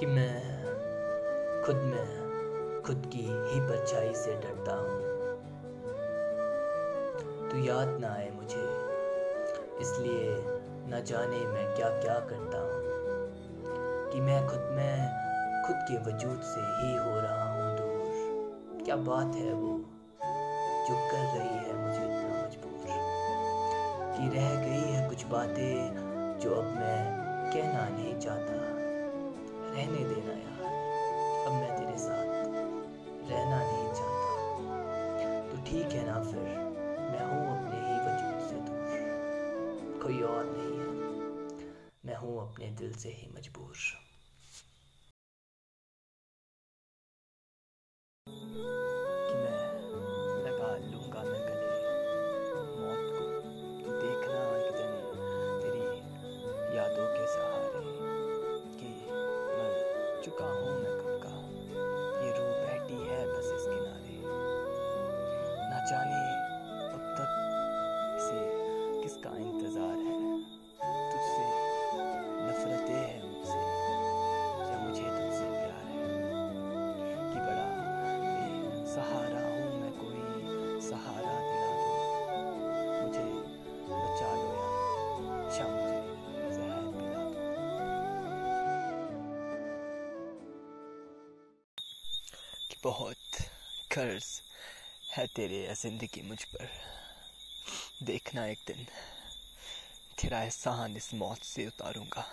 कि मैं खुद में, खुद की ही परछाई से डरता हूँ। तू याद ना आए मुझे, इसलिए न जाने मैं क्या क्या करता हूँ। कि मैं खुद में, खुद के वजूद से ही हो रहा हूँ दूर। क्या बात है वो, जो कर रही है मुझे इतना मजबूर। कि रह गई है कुछ बातें जो अब मैं कहना नहीं चाहता। रहने देना यार। अब मैं तेरे साथ रहना नहीं चाहता। तो ठीक है ना फिर, मैं हूँ अपने ही वजूद से दूर। कोई और नहीं है। मैं हूँ अपने दिल से ही मजबूर। चुका हूँ मैं कब का ये रूह बैठी है बस इस किनारे ना जाने बहुत कर्ज है तेरे ज़िंदगी मुझ पर। देखना एक दिन तेरा एहसान इस मौत से उतारूँगा।